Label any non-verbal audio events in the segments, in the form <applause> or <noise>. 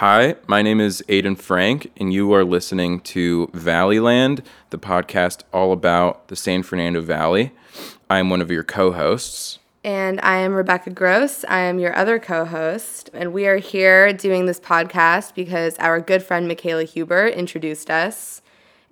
Hi, my name is Aidan Frank, and you are listening to Valleyland, the podcast all about the San Fernando Valley. I am one of your co hosts. And I am Rebecca Gross. I am your other co host. And we are here doing this podcast because our good friend Michaela Huber introduced us.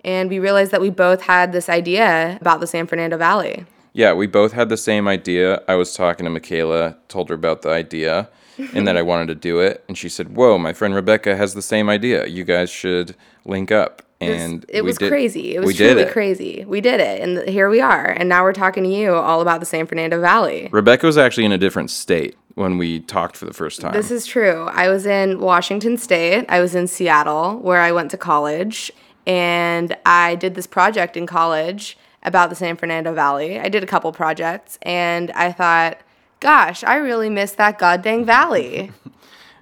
And we realized that we both had this idea about the San Fernando Valley. Yeah, we both had the same idea. I was talking to Michaela, told her about the idea and that I wanted to do it. And she said, Whoa, my friend Rebecca has the same idea. You guys should link up. And This- it was did- crazy. It was truly it. crazy. We did it. And here we are. And now we're talking to you all about the San Fernando Valley. Rebecca was actually in a different state when we talked for the first time. This is true. I was in Washington State. I was in Seattle, where I went to college. And I did this project in college about the San Fernando Valley. I did a couple projects. And I thought, gosh, I really miss that goddamn valley. <laughs>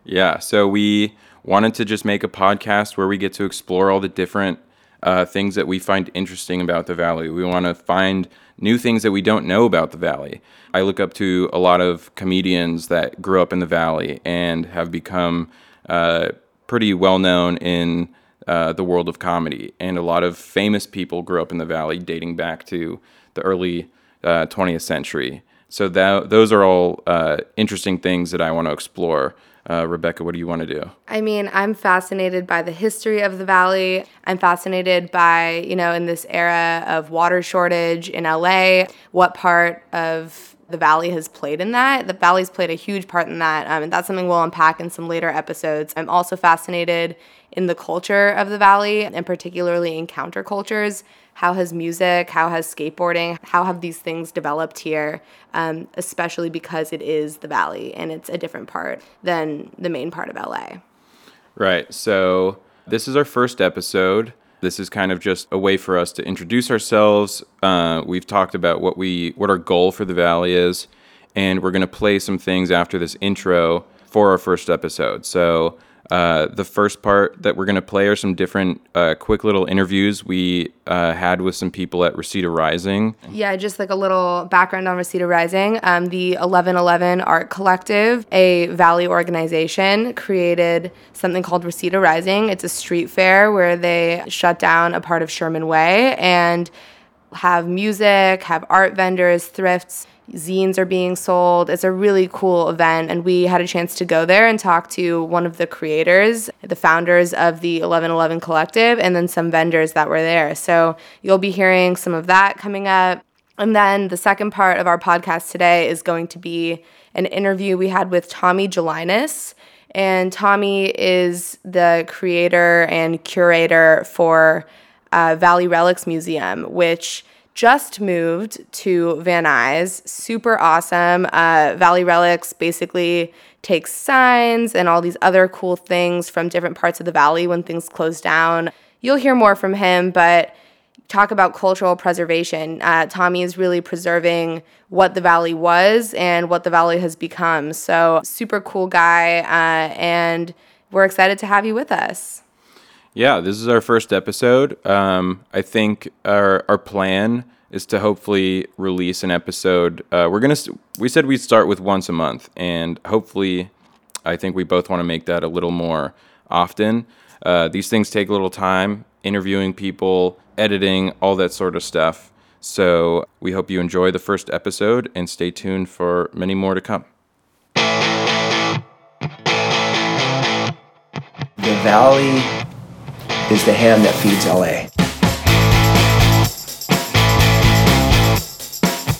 Yeah, so we wanted to just make a podcast where we get to explore all the different uh, things that we find interesting about the valley. We want to find new things that we don't know about the valley. I look up to a lot of comedians that grew up in the valley and have become uh, pretty well known in uh, the world of comedy. And a lot of famous people grew up in the valley, dating back to the early uh, 20th century. So that, those are all uh, interesting things that I want to explore. Uh, Rebecca, what do you want to do? I mean, I'm fascinated by the history of the valley. I'm fascinated by, you know, in this era of water shortage in LA, what part of the valley has played in that. The valley's played a huge part in that, um, and that's something we'll unpack in some later episodes. I'm also fascinated in the culture of the valley, and particularly in countercultures. How has music, how has skateboarding, how have these things developed here, um, especially because it is the valley and it's a different part than the main part of LA. Right. So this is our first episode. This is kind of just a way for us to introduce ourselves. Uh, we've talked about what we what our goal for the valley is, and we're going to play some things after this intro for our first episode. So uh, the first part that we're going to play are some different uh, quick little interviews we uh, had with some people at Reseda Rising. Yeah, just like a little background on Reseda Rising. Um, the 1111 Art Collective, a Valley organization, created something called Reseda Rising. It's a street fair where they shut down a part of Sherman Way and have music, have art vendors, thrifts, zines are being sold. It's a really cool event, and we had a chance to go there and talk to one of the creators, the founders of the 1111 Collective, and then some vendors that were there. So you'll be hearing some of that coming up. And then the second part of our podcast today is going to be an interview we had with Tommy Gelinas. And Tommy is the creator and curator for uh, Valley Relics Museum, which just moved to Van Nuys. Super awesome. Uh, Valley Relics basically takes signs and all these other cool things from different parts of the valley when things close down. You'll hear more from him, but talk about cultural preservation. Uh, Tommy is really preserving what the valley was and what the valley has become. So, super cool guy, uh, and we're excited to have you with us. Yeah, this is our first episode. Um, I think our our plan is to hopefully release an episode. Uh, we're gonna. We said we'd start with once a month, and hopefully, I think we both want to make that a little more often. Uh, these things take a little time, interviewing people, editing, all that sort of stuff. So we hope you enjoy the first episode and stay tuned for many more to come. The valley is the hand that feeds LA.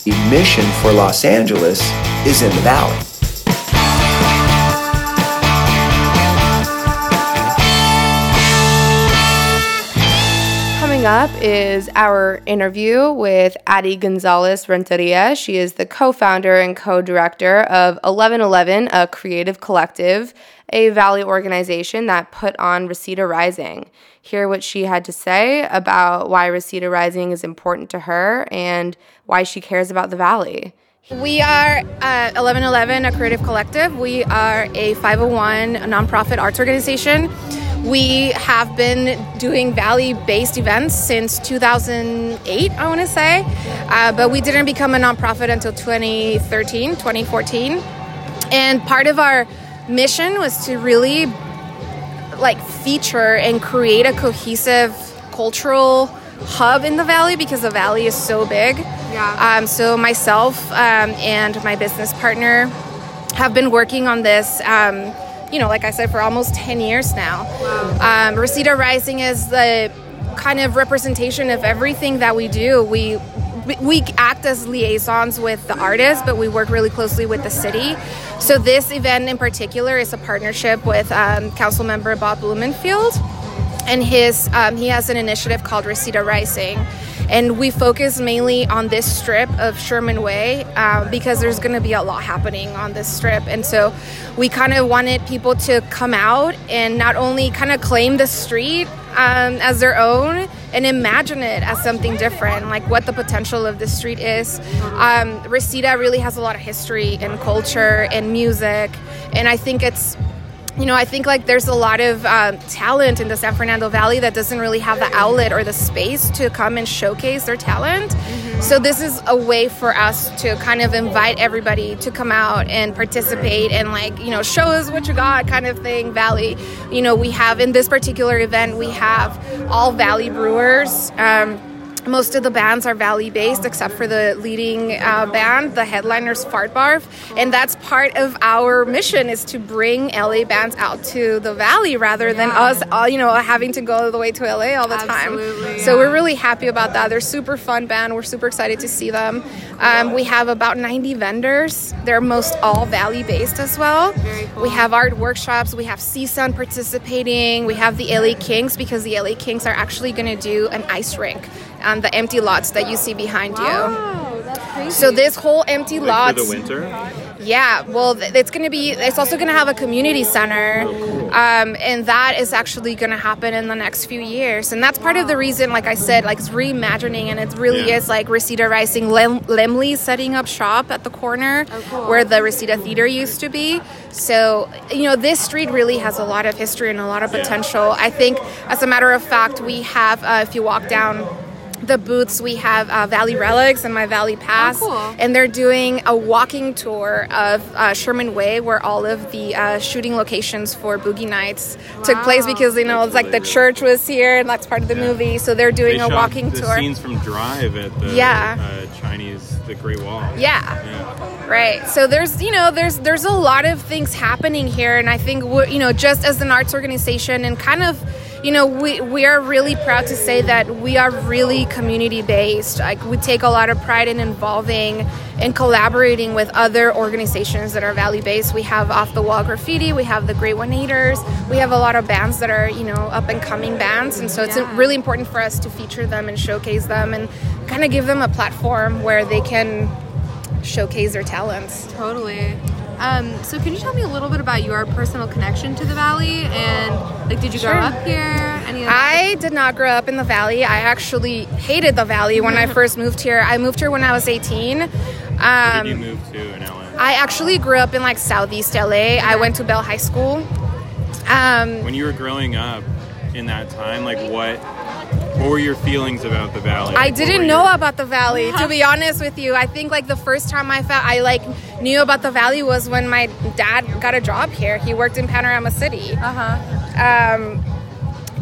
The mission for Los Angeles is in the valley. Coming up is our interview with Addie Gonzalez Renteria. She is the co founder and co director of 1111, a creative collective, a Valley organization that put on Reseda Rising. Hear what she had to say about why Reseda Rising is important to her and why she cares about the Valley. We are uh, 1111, a creative collective. We are a 501 nonprofit arts organization. We have been doing valley based events since 2008, I want to say. Uh, but we didn't become a nonprofit until 2013, 2014. And part of our mission was to really like feature and create a cohesive cultural hub in the valley because the valley is so big. Yeah. Um, so myself um, and my business partner have been working on this. Um, you know, like I said, for almost 10 years now. Um, Reseda Rising is the kind of representation of everything that we do. We we act as liaisons with the artists, but we work really closely with the city. So this event in particular is a partnership with um, Council Member Bob Blumenfield, and his um, he has an initiative called Reseda Rising, and we focus mainly on this strip of Sherman Way uh, because there's going to be a lot happening on this strip, and so we kind of wanted people to come out and not only kind of claim the street um, as their own and imagine it as something different, like what the potential of this street is. Um, Reseda really has a lot of history and culture and music, and I think it's you know, I think like there's a lot of uh, talent in the San Fernando Valley that doesn't really have the outlet or the space to come and showcase their talent. Mm-hmm. So this is a way for us to kind of invite everybody to come out and participate and like you know show us what you got kind of thing. Valley, you know, we have in this particular event we have all Valley brewers. Um, most of the bands are valley based except for the leading uh, band the headliners Fartbarf and that's part of our mission is to bring la bands out to the valley rather than us all you know having to go all the way to la all the Absolutely, time so we're really happy about that. They're super fun band. We're super excited to see them. Um, we have about 90 vendors. They're most all valley based as well. Very cool. we have art workshops. We have csun participating. We have the la kings because the la kings are actually going to do an ice rink on the empty lots that you see behind you. That's crazy. So this whole empty lot. For the winter? yeah. Well, it's going to be. It's also going to have a community center, um, and that is actually going to happen in the next few years. And that's part of the reason, like I said, like it's reimagining, and it really Yeah. is like Reseda Rising. Lem- Laemmle setting up shop at the corner where the Reseda Theater used to be. So you know, this street really has a lot of history and a lot of Yeah. potential. I think, as a matter of fact, we have. Uh, if you walk down the booths we have uh, Valley Relics and my Valley Pass, Oh, cool. and they're doing a walking tour of uh, Sherman Way, where all of the uh, shooting locations for Boogie Nights took place because you know it's like the church was here and that's part of the Yeah. movie, so they're doing They a shot walking the tour. scenes from Drive at the Yeah. uh, Chinese, the Great Wall. Yeah. Yeah. Right. So there's, you know, there's there's a lot of things happening here, and I think we're, you know, just as an arts organization, and kind of, you know, we we are really proud to say that we are really community based. Like we take a lot of pride in involving and collaborating with other organizations that are valley based. We have off the wall graffiti, we have the Great One Eaters, we have a lot of bands that are, you know, up and coming bands, and so it's Yeah. really important for us to feature them and showcase them and kind of give them a platform where they can showcase their talents. Totally. Um, so can you tell me a little bit about your personal connection to the valley and like did you Sure. grow up here? Any of that? I did not grow up in the valley. I actually hated the valley when I <laughs> first moved here. I moved here when I was 18. Where Um, did you move to in LA? I actually grew up in like Southeast LA. I went to Bell High School. Um, when you were growing up in that time, like what what were your feelings about the valley? I didn't were know your- about the valley, to be honest with you. I think like the first time I felt I like knew about the valley was when my dad got a job here. He worked in Panorama City. Uh-huh. Um,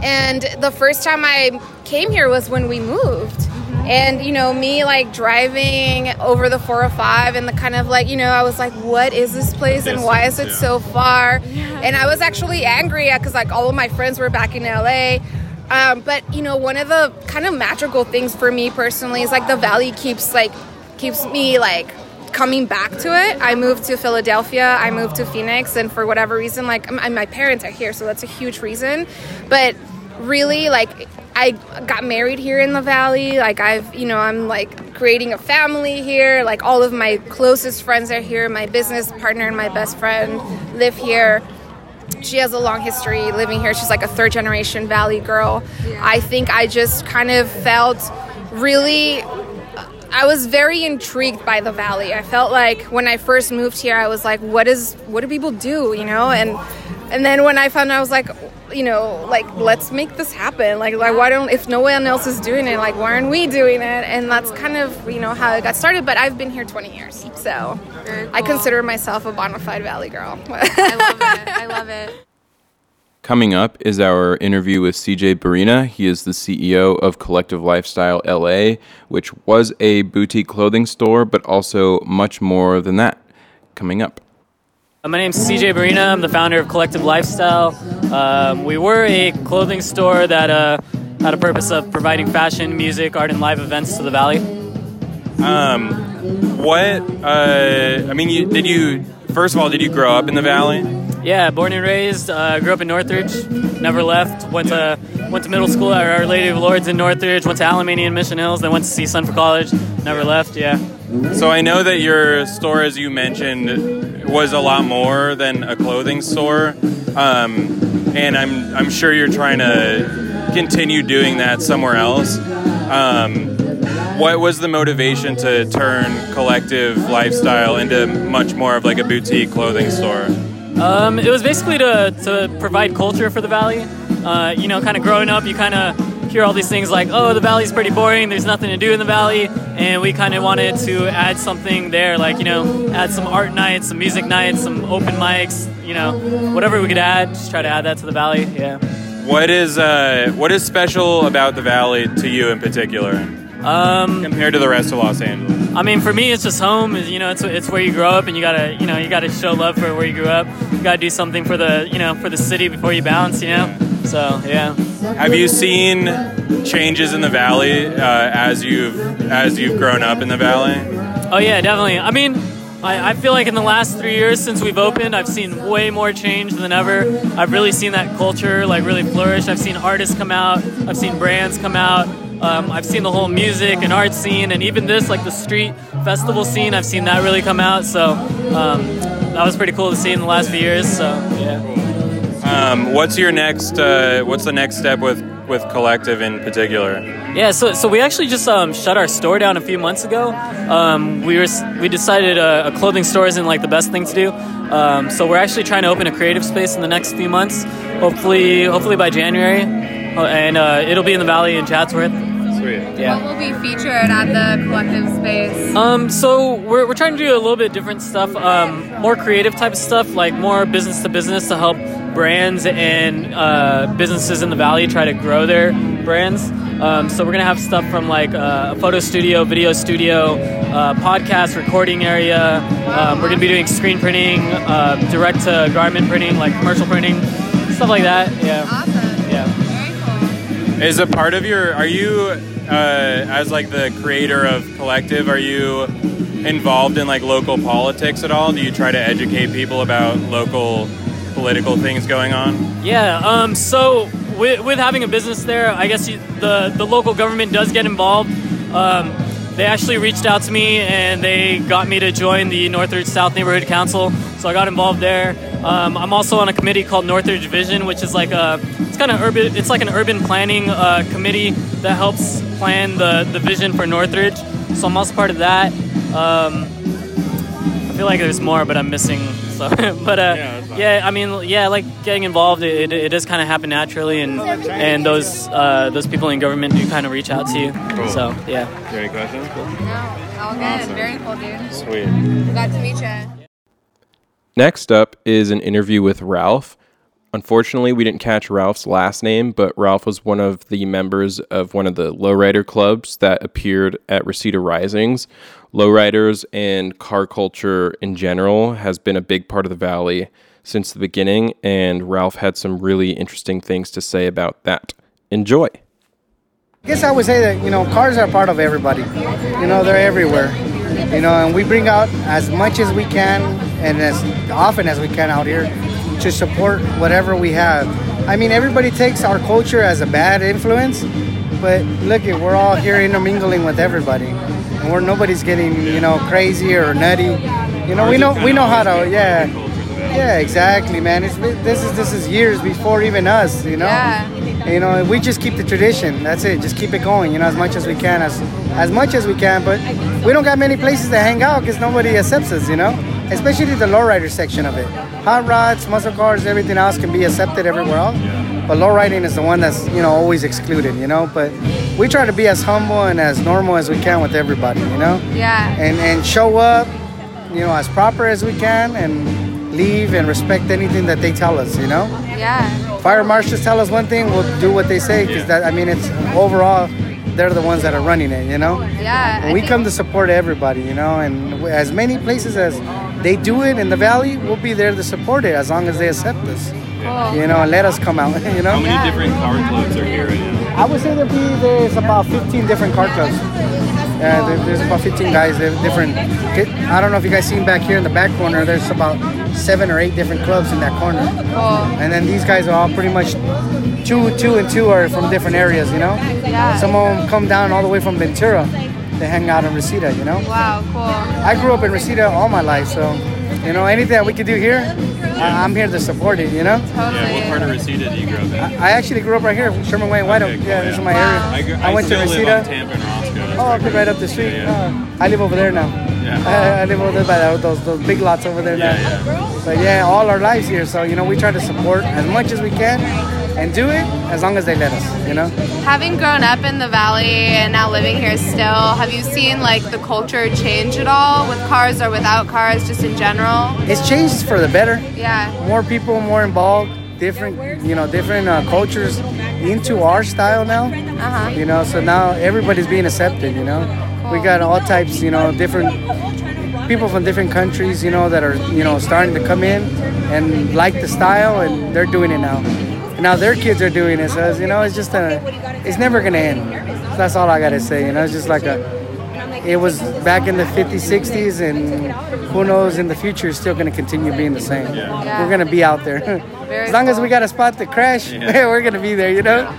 and the first time I came here was when we moved. And you know, me like driving over the 405 and the kind of like, you know, I was like, what is this place and why is it Distance, so far? And I was actually angry because like all of my friends were back in LA. Um, but you know, one of the kind of magical things for me personally is like the valley keeps like keeps me like coming back to it. I moved to Philadelphia, I moved to Phoenix, and for whatever reason, like my parents are here, so that's a huge reason. But really, like I got married here in the valley. Like I've, you know, I'm like creating a family here. Like all of my closest friends are here. My business partner and my best friend live here she has a long history living here. She's like a third generation Valley girl. I think I just kind of felt really. I was very intrigued by the valley. I felt like when I first moved here, I was like, "What is? What do people do?" You know, and and then when I found, out, I was like, you know, like let's make this happen. Like, like why don't if no one else is doing it, like why aren't we doing it? And that's kind of you know how it got started. But I've been here 20 years, so Very I consider myself a bona fide Valley girl. I love it. I love it. Coming up is our interview with CJ Barina. He is the CEO of Collective Lifestyle LA, which was a boutique clothing store, but also much more than that. Coming up. Uh, My name's CJ Barina. I'm the founder of Collective Lifestyle. Um, we were a clothing store that uh, had a purpose of providing fashion, music, art, and live events to the Valley. Um, what? Uh, I mean, you, did you? First of all, did you grow up in the valley? Yeah, born and raised. Uh, grew up in Northridge. Never left. Went to went to middle school at Our Lady of Lourdes in Northridge. Went to Alemany in Mission Hills. Then went to CSUN for college. Never left. Yeah. So I know that your store, as you mentioned, was a lot more than a clothing store, um, and I'm I'm sure you're trying to continue doing that somewhere else. Um, what was the motivation to turn collective lifestyle into much more of like a boutique clothing store? Um, it was basically to, to provide culture for the valley. Uh, you know, kind of growing up, you kind of hear all these things like, oh, the valley's pretty boring, there's nothing to do in the valley. And we kind of wanted to add something there, like, you know, add some art nights, some music nights, some open mics, you know, whatever we could add, just try to add that to the valley. Yeah. What is uh, what is special about the valley to you in particular Um, compared to the rest of Los Angeles? I mean, for me, it's just home. You know, it's it's where you grow up, and you gotta, you know, you gotta show love for where you grew up. You gotta do something for the, you know, for the city before you bounce. You know, so yeah. Have you seen changes in the valley uh, as you've as you've grown up in the valley? Oh yeah, definitely. I mean, I, I feel like in the last three years since we've opened, I've seen way more change than ever. I've really seen that culture like really flourish. I've seen artists come out. I've seen brands come out. Um, I've seen the whole music and art scene, and even this like the street festival scene. I've seen that really come out. So um, that was pretty cool to see in the last few years. So yeah. Um, what's your next? Uh, what's the next step with with collective in particular? Yeah, so, so we actually just um, shut our store down a few months ago. Um, we were we decided a, a clothing store isn't like the best thing to do, um, so we're actually trying to open a creative space in the next few months. Hopefully, hopefully by January, Uh, and uh, it'll be in the Valley in Chatsworth. Sweet. Yeah. What will be featured at the collective space? Um, so we're, we're trying to do a little bit different stuff, um, more creative type of stuff, like more business to business to help brands and uh, businesses in the valley try to grow their brands. Um, so we're gonna have stuff from like uh, a photo studio, video studio, uh, podcast recording area. Um, we're gonna be doing screen printing, uh, direct to garment printing, like commercial printing, stuff like that. Yeah, Awesome. Is a part of your? Are you uh, as like the creator of collective? Are you involved in like local politics at all? Do you try to educate people about local political things going on? Yeah. Um, so with, with having a business there, I guess you, the the local government does get involved. Um, they actually reached out to me and they got me to join the Northridge South Neighborhood Council. So I got involved there. Um, I'm also on a committee called Northridge Vision, which is like a it's kind of urban. It's like an urban planning uh, committee that helps plan the the vision for Northridge. So I'm also part of that. Um, I feel like there's more, but I'm missing. So, <laughs> but uh, that's fine. yeah, I mean, yeah, like getting involved, it, it, it does kind of happen naturally, and and those uh, those people in government do kind of reach out to you. Cool. So yeah. You any questions? No, all good. Awesome. Very cool, dude. Sweet. Glad to meet you. Next up is an interview with Ralph. Unfortunately, we didn't catch Ralph's last name, but Ralph was one of the members of one of the lowrider clubs that appeared at Reseda Risings. Lowriders and car culture in general has been a big part of the valley since the beginning, and Ralph had some really interesting things to say about that. Enjoy. I guess I would say that you know cars are part of everybody. You know they're everywhere. You know, and we bring out as much as we can and as often as we can out here to support whatever we have. I mean, everybody takes our culture as a bad influence, but look, we're all here intermingling with everybody, and we're nobody's getting you know crazy or nutty. You know, we know we know how to yeah. Yeah, exactly, man. It's, this is this is years before even us, you know. Yeah. You know, we just keep the tradition. That's it. Just keep it going, you know, as much as we can, as as much as we can. But we don't got many places to hang out because nobody accepts us, you know. Especially the lowrider section of it. Hot rods, muscle cars, everything else can be accepted everywhere else. But lowriding is the one that's you know always excluded, you know. But we try to be as humble and as normal as we can with everybody, you know Yeah. and and show up, you know, as proper as we can, and leave and respect anything that they tell us. You know, Yeah. fire marshals tell us one thing, we'll do what they say because that I mean it's overall they're the ones that are running it. You know. Yeah. We come to support everybody, you know, and as many places as they do it in the valley, we'll be there to support it as long as they accept us, Cool. you know, and let us come out, <laughs> you know. How many different car clubs are here right now? I would say there'll be there's about 15 different car clubs. Yeah, uh, there, there's about 15 guys. They're different. I don't know if you guys seen back here in the back corner. There's about seven or eight different clubs in that corner. Cool. And then these guys are all pretty much two, two and two are from different areas. You know. Yeah. Some of them come down all the way from Ventura. They hang out in Reseda. You know. Wow. Cool. I grew up in Reseda all my life, so you know anything that we could do here, I, I'm here to support it. You know. Totally. Yeah, what part of Reseda do you grow up in? I actually grew up right here, Sherman Wayne White Oak. Okay, cool, yeah, this is my Wow. area. I, I, I went to Reseda. Tampa and Roscoe. Oh, okay, right up the street. Yeah, yeah. Uh, I live over there now. Yeah. I, I live over there by those those big lots over there Yeah, now. yeah. But yeah, all our lives here. So you know, we try to support as much as we can, and do it as long as they let us. You know. Having grown up in the valley and now living here still, have you seen like the culture change at all with cars or without cars, just in general? It's changed for the better. Yeah. More people, more involved. Different, you know, different uh, cultures into our style now. Uh huh. You know, so now everybody's being accepted. You know, we got all types. You know, different people from different countries. You know, that are you know starting to come in and like the style, and they're doing it now. And now their kids are doing it. So it's, you know, it's just a, it's never gonna end. So that's all I gotta say. You know, it's just like a. It was back in the 50s, 60s, and who knows in the future it's still going to continue being the same. Yeah. We're going to be out there. <laughs> As long as we got a spot to crash, <laughs> we're going to be there, you know?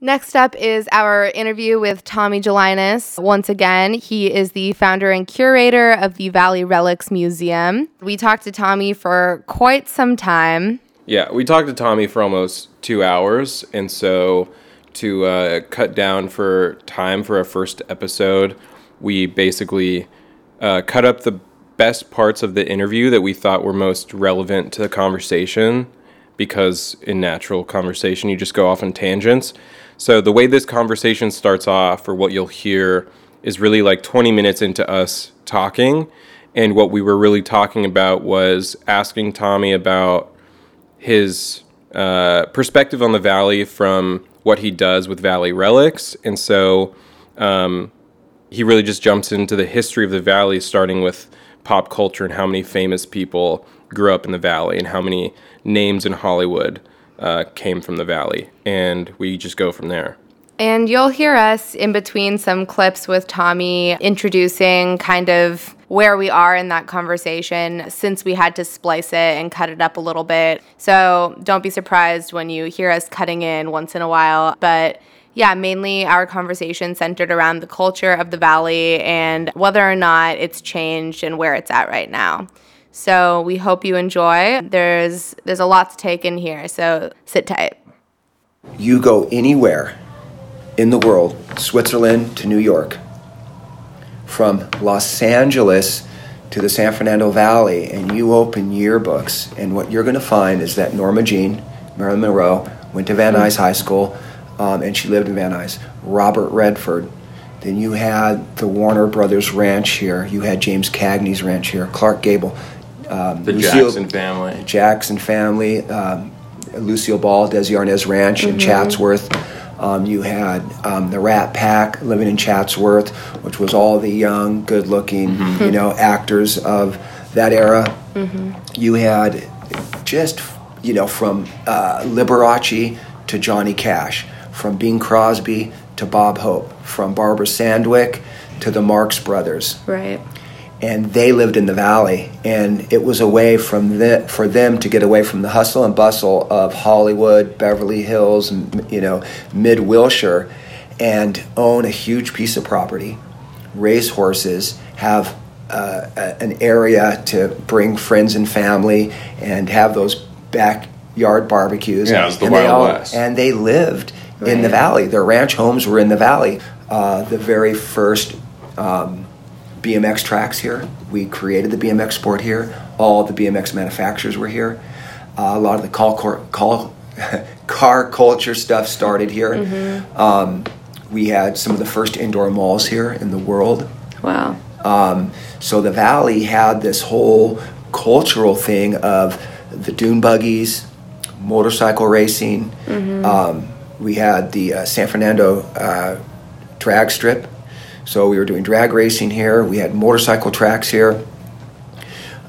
Next up is our interview with Tommy Gelinas. Once again, he is the founder and curator of the Valley Relics Museum. We talked to Tommy for quite some time. Yeah, we talked to Tommy for almost two hours, and so to uh, cut down for time for our first episode, we basically uh, cut up the best parts of the interview that we thought were most relevant to the conversation, because in natural conversation you just go off on tangents. So the way this conversation starts off, or what you'll hear, is really like 20 minutes into us talking, and what we were really talking about was asking Tommy about his uh, perspective on the valley from what he does with Valley Relics. And so um, he really just jumps into the history of the valley, starting with pop culture and how many famous people grew up in the valley and how many names in Hollywood uh, came from the valley. And we just go from there. And you'll hear us in between some clips with Tommy introducing kind of where we are in that conversation since we had to splice it and cut it up a little bit. So don't be surprised when you hear us cutting in once in a while. But yeah, mainly our conversation centered around the culture of the valley and whether or not it's changed and where it's at right now. So we hope you enjoy. There's there's a lot to take in here, so sit tight. You go anywhere in the world, Switzerland to New York, from Los Angeles to the San Fernando Valley, and you open yearbooks, and what you're going to find is that Norma Jean, Marilyn Monroe, went to Van Nuys High School, um, and she lived in Van Nuys. Robert Redford. Then you had the Warner Brothers Ranch here. You had James Cagney's ranch here. Clark Gable. Um, The Lucille- Jackson family. Jackson family, um, Lucille Ball, Desi Arnaz Ranch in Chatsworth. Um, you had um, the Rat Pack living in Chatsworth, which was all the young, good-looking, you know, actors of that era. You had just, you know, from uh, Liberace to Johnny Cash, from Bing Crosby to Bob Hope, from Barbara Stanwyck to the Marx Brothers Right. And they lived in the valley. And it was a way from the, for them to get away from the hustle and bustle of hollywood beverly hills m- you know mid wilshire and own a huge piece of property race horses have uh, a- an area to bring friends and family and have those backyard barbecues. Yeah, it was the and they Wild West. and they lived in the valley. Their ranch homes were in the valley uh, the very first um, BMX tracks here. We created the BMX sport here. All the BMX manufacturers were here. Uh, a lot of the call, cor- call, <laughs> car culture stuff started here. Um, we had some of the first indoor malls here in the world. Wow. Um, so the valley had this whole cultural thing of the dune buggies, motorcycle racing. Um, we had the uh, San Fernando uh, drag strip. So we were doing drag racing here. We had motorcycle tracks here.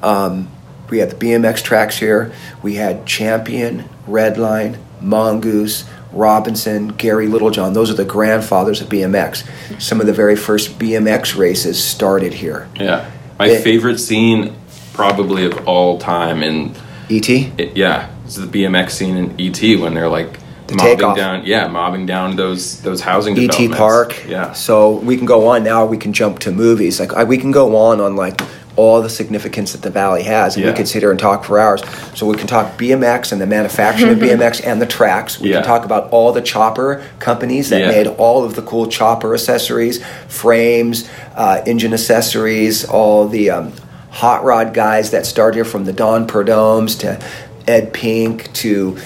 Um, we had the BMX tracks here. We had Champion, Redline, Mongoose, Robinson, Gary Littlejohn. Those are the grandfathers of BMX. Some of the very first BMX races started here. Yeah. My Yeah. favorite scene, probably of all time, in ET? it, yeah, It's the BMX scene in ET when they're like The mobbing takeoff. down, yeah, mobbing down those those housing ET developments. Park. Yeah. So we can go on now. We can jump to movies. Like I, we can go on on like all the significance that the valley has, and Yeah. we could sit here and talk for hours. So we can talk BMX and the manufacturing of <laughs> BMX and the tracks. We Yeah. can talk about all the chopper companies that Yeah. made all of the cool chopper accessories, frames, uh, engine accessories, all the um, hot rod guys that started here from the Don Prudhommes to Ed Pink to.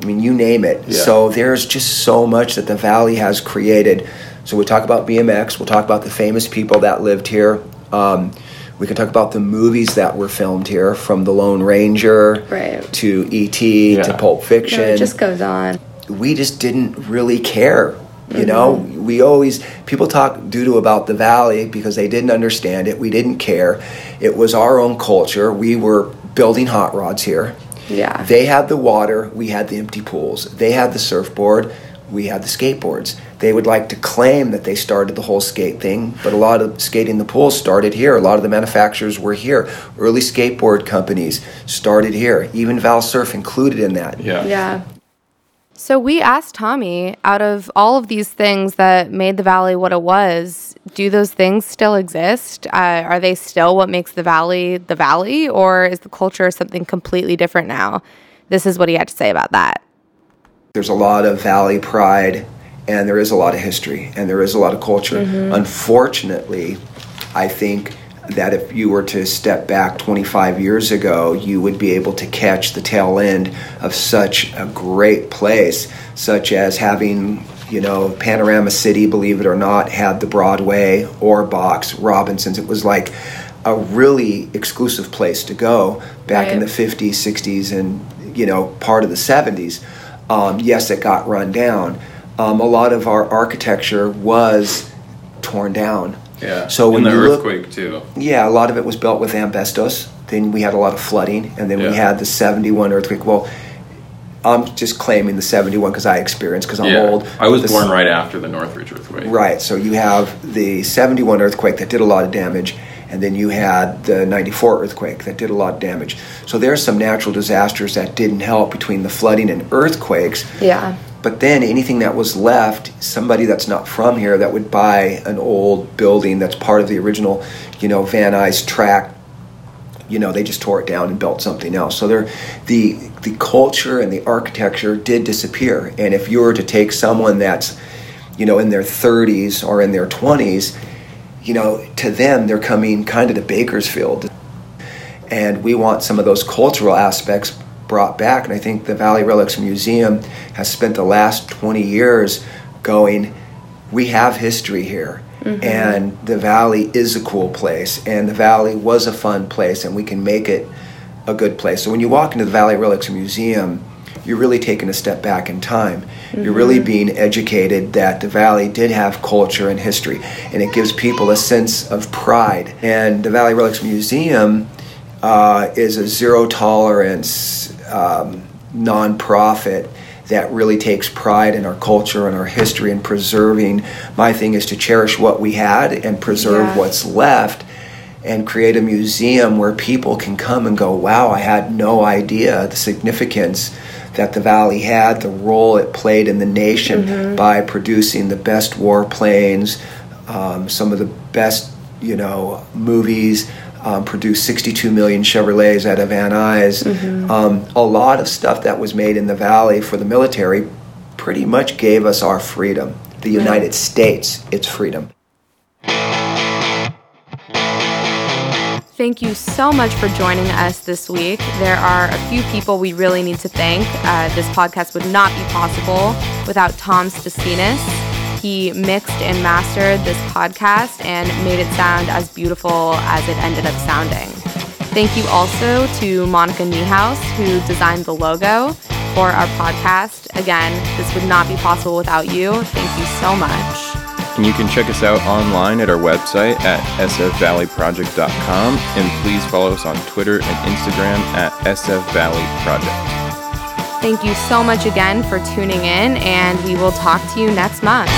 I mean, you name it. Yeah. So there's just so much that the valley has created. So we talk about BMX. We'll talk about the famous people that lived here. Um, we can talk about the movies that were filmed here, from The Lone Ranger Right. to E.T. to Pulp Fiction No, it just goes on. we just didn't really care. You know, we always people talk doo doo about the valley because they didn't understand it. We didn't care. It was our own culture. We were building hot rods here. Yeah. They had the water. We had the empty pools. They had the surfboard. We had the skateboards. They would like to claim that they started the whole skate thing, but a lot of skating the pools started here. A lot of the manufacturers were here. Early skateboard companies started here. Even Val Surf included in that. Yeah. Yeah. So we asked Tommy, out of all of these things that made the valley what it was, do those things still exist? Uh, are they still what makes the valley the valley, or is the culture something completely different now? This is what he had to say about that. there's a lot of valley pride and there is a lot of history and there is a lot of culture. Unfortunately, I think that if you were to step back 25 years ago, you would be able to catch the tail end of such a great place, such as having, you know, Panorama City, believe it or not, had the Broadway Ohrbach's, Robinson's. It was like a really exclusive place to go back in the 50s, 60s, and, you know, part of the 70s. Um, yes, it got run down. Um, a lot of our architecture was torn down. Yeah. So when and the you look- earthquake too. Yeah, a lot of it was built with asbestos. Then we had a lot of flooding, and then Yeah. we had the '71 earthquake. Well, I'm just claiming the '71 because I experienced because I'm yeah. old. I was The born right after the Northridge earthquake. Right. So you have the 71 earthquake that did a lot of damage, and then you had the 94 earthquake that did a lot of damage. So there are some natural disasters that didn't help between the flooding and earthquakes. Yeah. But then anything that was left, somebody that's not from here that would buy an old building that's part of the original, you know, Van Nuys track, you know, they just tore it down and built something else. So there, the the culture and the architecture did disappear. And if you were to take someone that's, you know, in their 30s or in their 20s, you know, to them they're coming kind of to Bakersfield, and we want some of those cultural aspects brought back. And I think the Valley Relics Museum has spent the last 20 years going, we have history here. And the valley is a cool place, and the valley was a fun place, and we can make it a good place. So when you walk into the Valley Relics Museum, you're really taking a step back in time. You're really being educated that the valley did have culture and history, and it gives people a sense of pride. And the Valley Relics Museum uh, is a zero tolerance um, nonprofit that really takes pride in our culture and our history and preserving. My thing is to cherish what we had and preserve Yeah. what's left and create a museum where people can come and go, wow, I had no idea the significance that the Valley had, the role it played in the nation by producing the best warplanes, um, some of the best, you know, movies. Um, produced 62 million Chevrolets out of Van Nuys. Um, a lot of stuff that was made in the Valley for the military pretty much gave us our freedom. The United States, its freedom. Thank you so much for joining us this week. There are a few people we really need to thank. Uh, this podcast would not be possible without Tom Spasinas. He mixed and mastered this podcast and made it sound as beautiful as it ended up sounding. Thank you also to Monica Niehaus, who designed the logo for our podcast. Again, this would not be possible without you. Thank you so much. And you can check us out online at our website at sfvalleyproject.com. And please follow us on Twitter and Instagram at sfvalleyproject. Thank you so much again for tuning in, and we will talk to you next month.